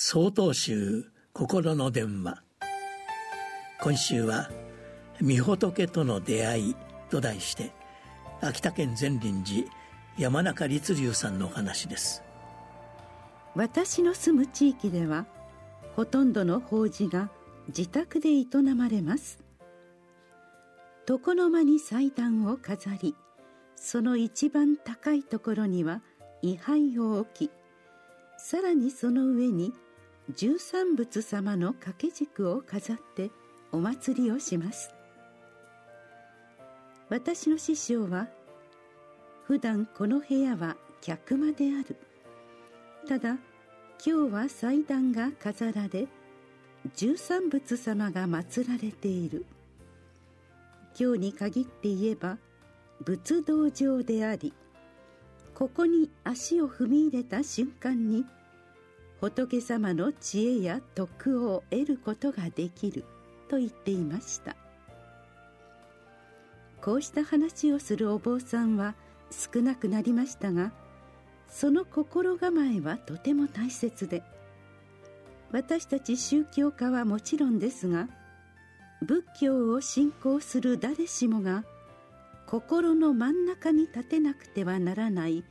曹洞宗心の電話。今週は「御仏との出会い」と題して秋田県善林寺山中立龍さんのお話です。私の住む地域ではほとんどの法事が自宅で営まれます。床の間に祭壇を飾りその一番高いところには位牌を置きさらにその上に十三仏様の掛け軸を飾ってお祭りをします。私の師匠は普段この部屋は客間である。ただ今日は祭壇が飾られ十三仏様が祀られている。今日に限って言えば仏道場でありここに足を踏み入れた瞬間に仏様の知恵や徳を得ることができると言っていました。こうした話をするお坊さんは少なくなりましたがその心構えはとても大切で私たち宗教家はもちろんですが仏教を信仰する誰しもが心の真ん中に立てなくてはならない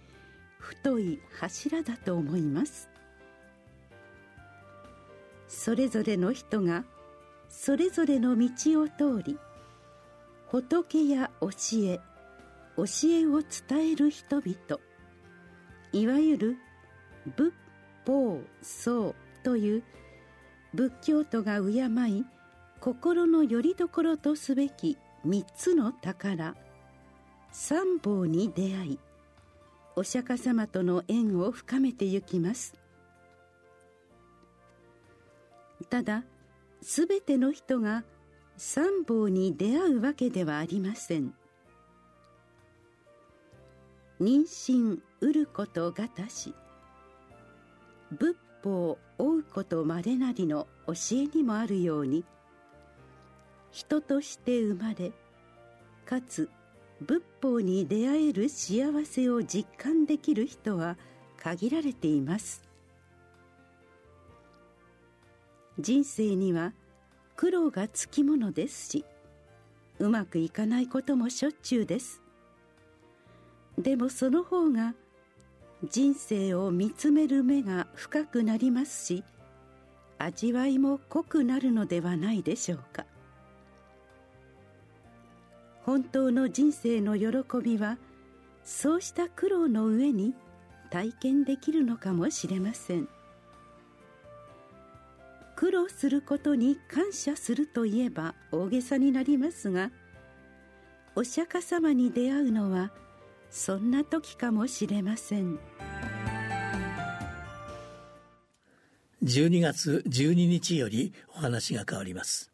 太い柱だと思います。それぞれの人がそれぞれの道を通り仏や教え教えを伝える人々いわゆる仏法僧という仏教徒が敬い心の拠り所とすべき三つの宝三宝に出会いお釈迦様との縁を深めてゆきます。ただ全ての人が三宝に出会うわけではありません。妊娠うることがたし仏法追うことまれなりの教えにもあるように人として生まれかつ仏法に出会える幸せを実感できる人は限られています。人生には苦労がつきものですしうまくいかないこともしょっちゅうです。でもその方が人生を見つめる目が深くなりますし味わいも濃くなるのではないでしょうか。本当の人生の喜びはそうした苦労の上に体験できるのかもしれません。苦労することに感謝するといえば大げさになりますがお釈迦様に出会うのはそんな時かもしれません。12月12日よりお話が変わります。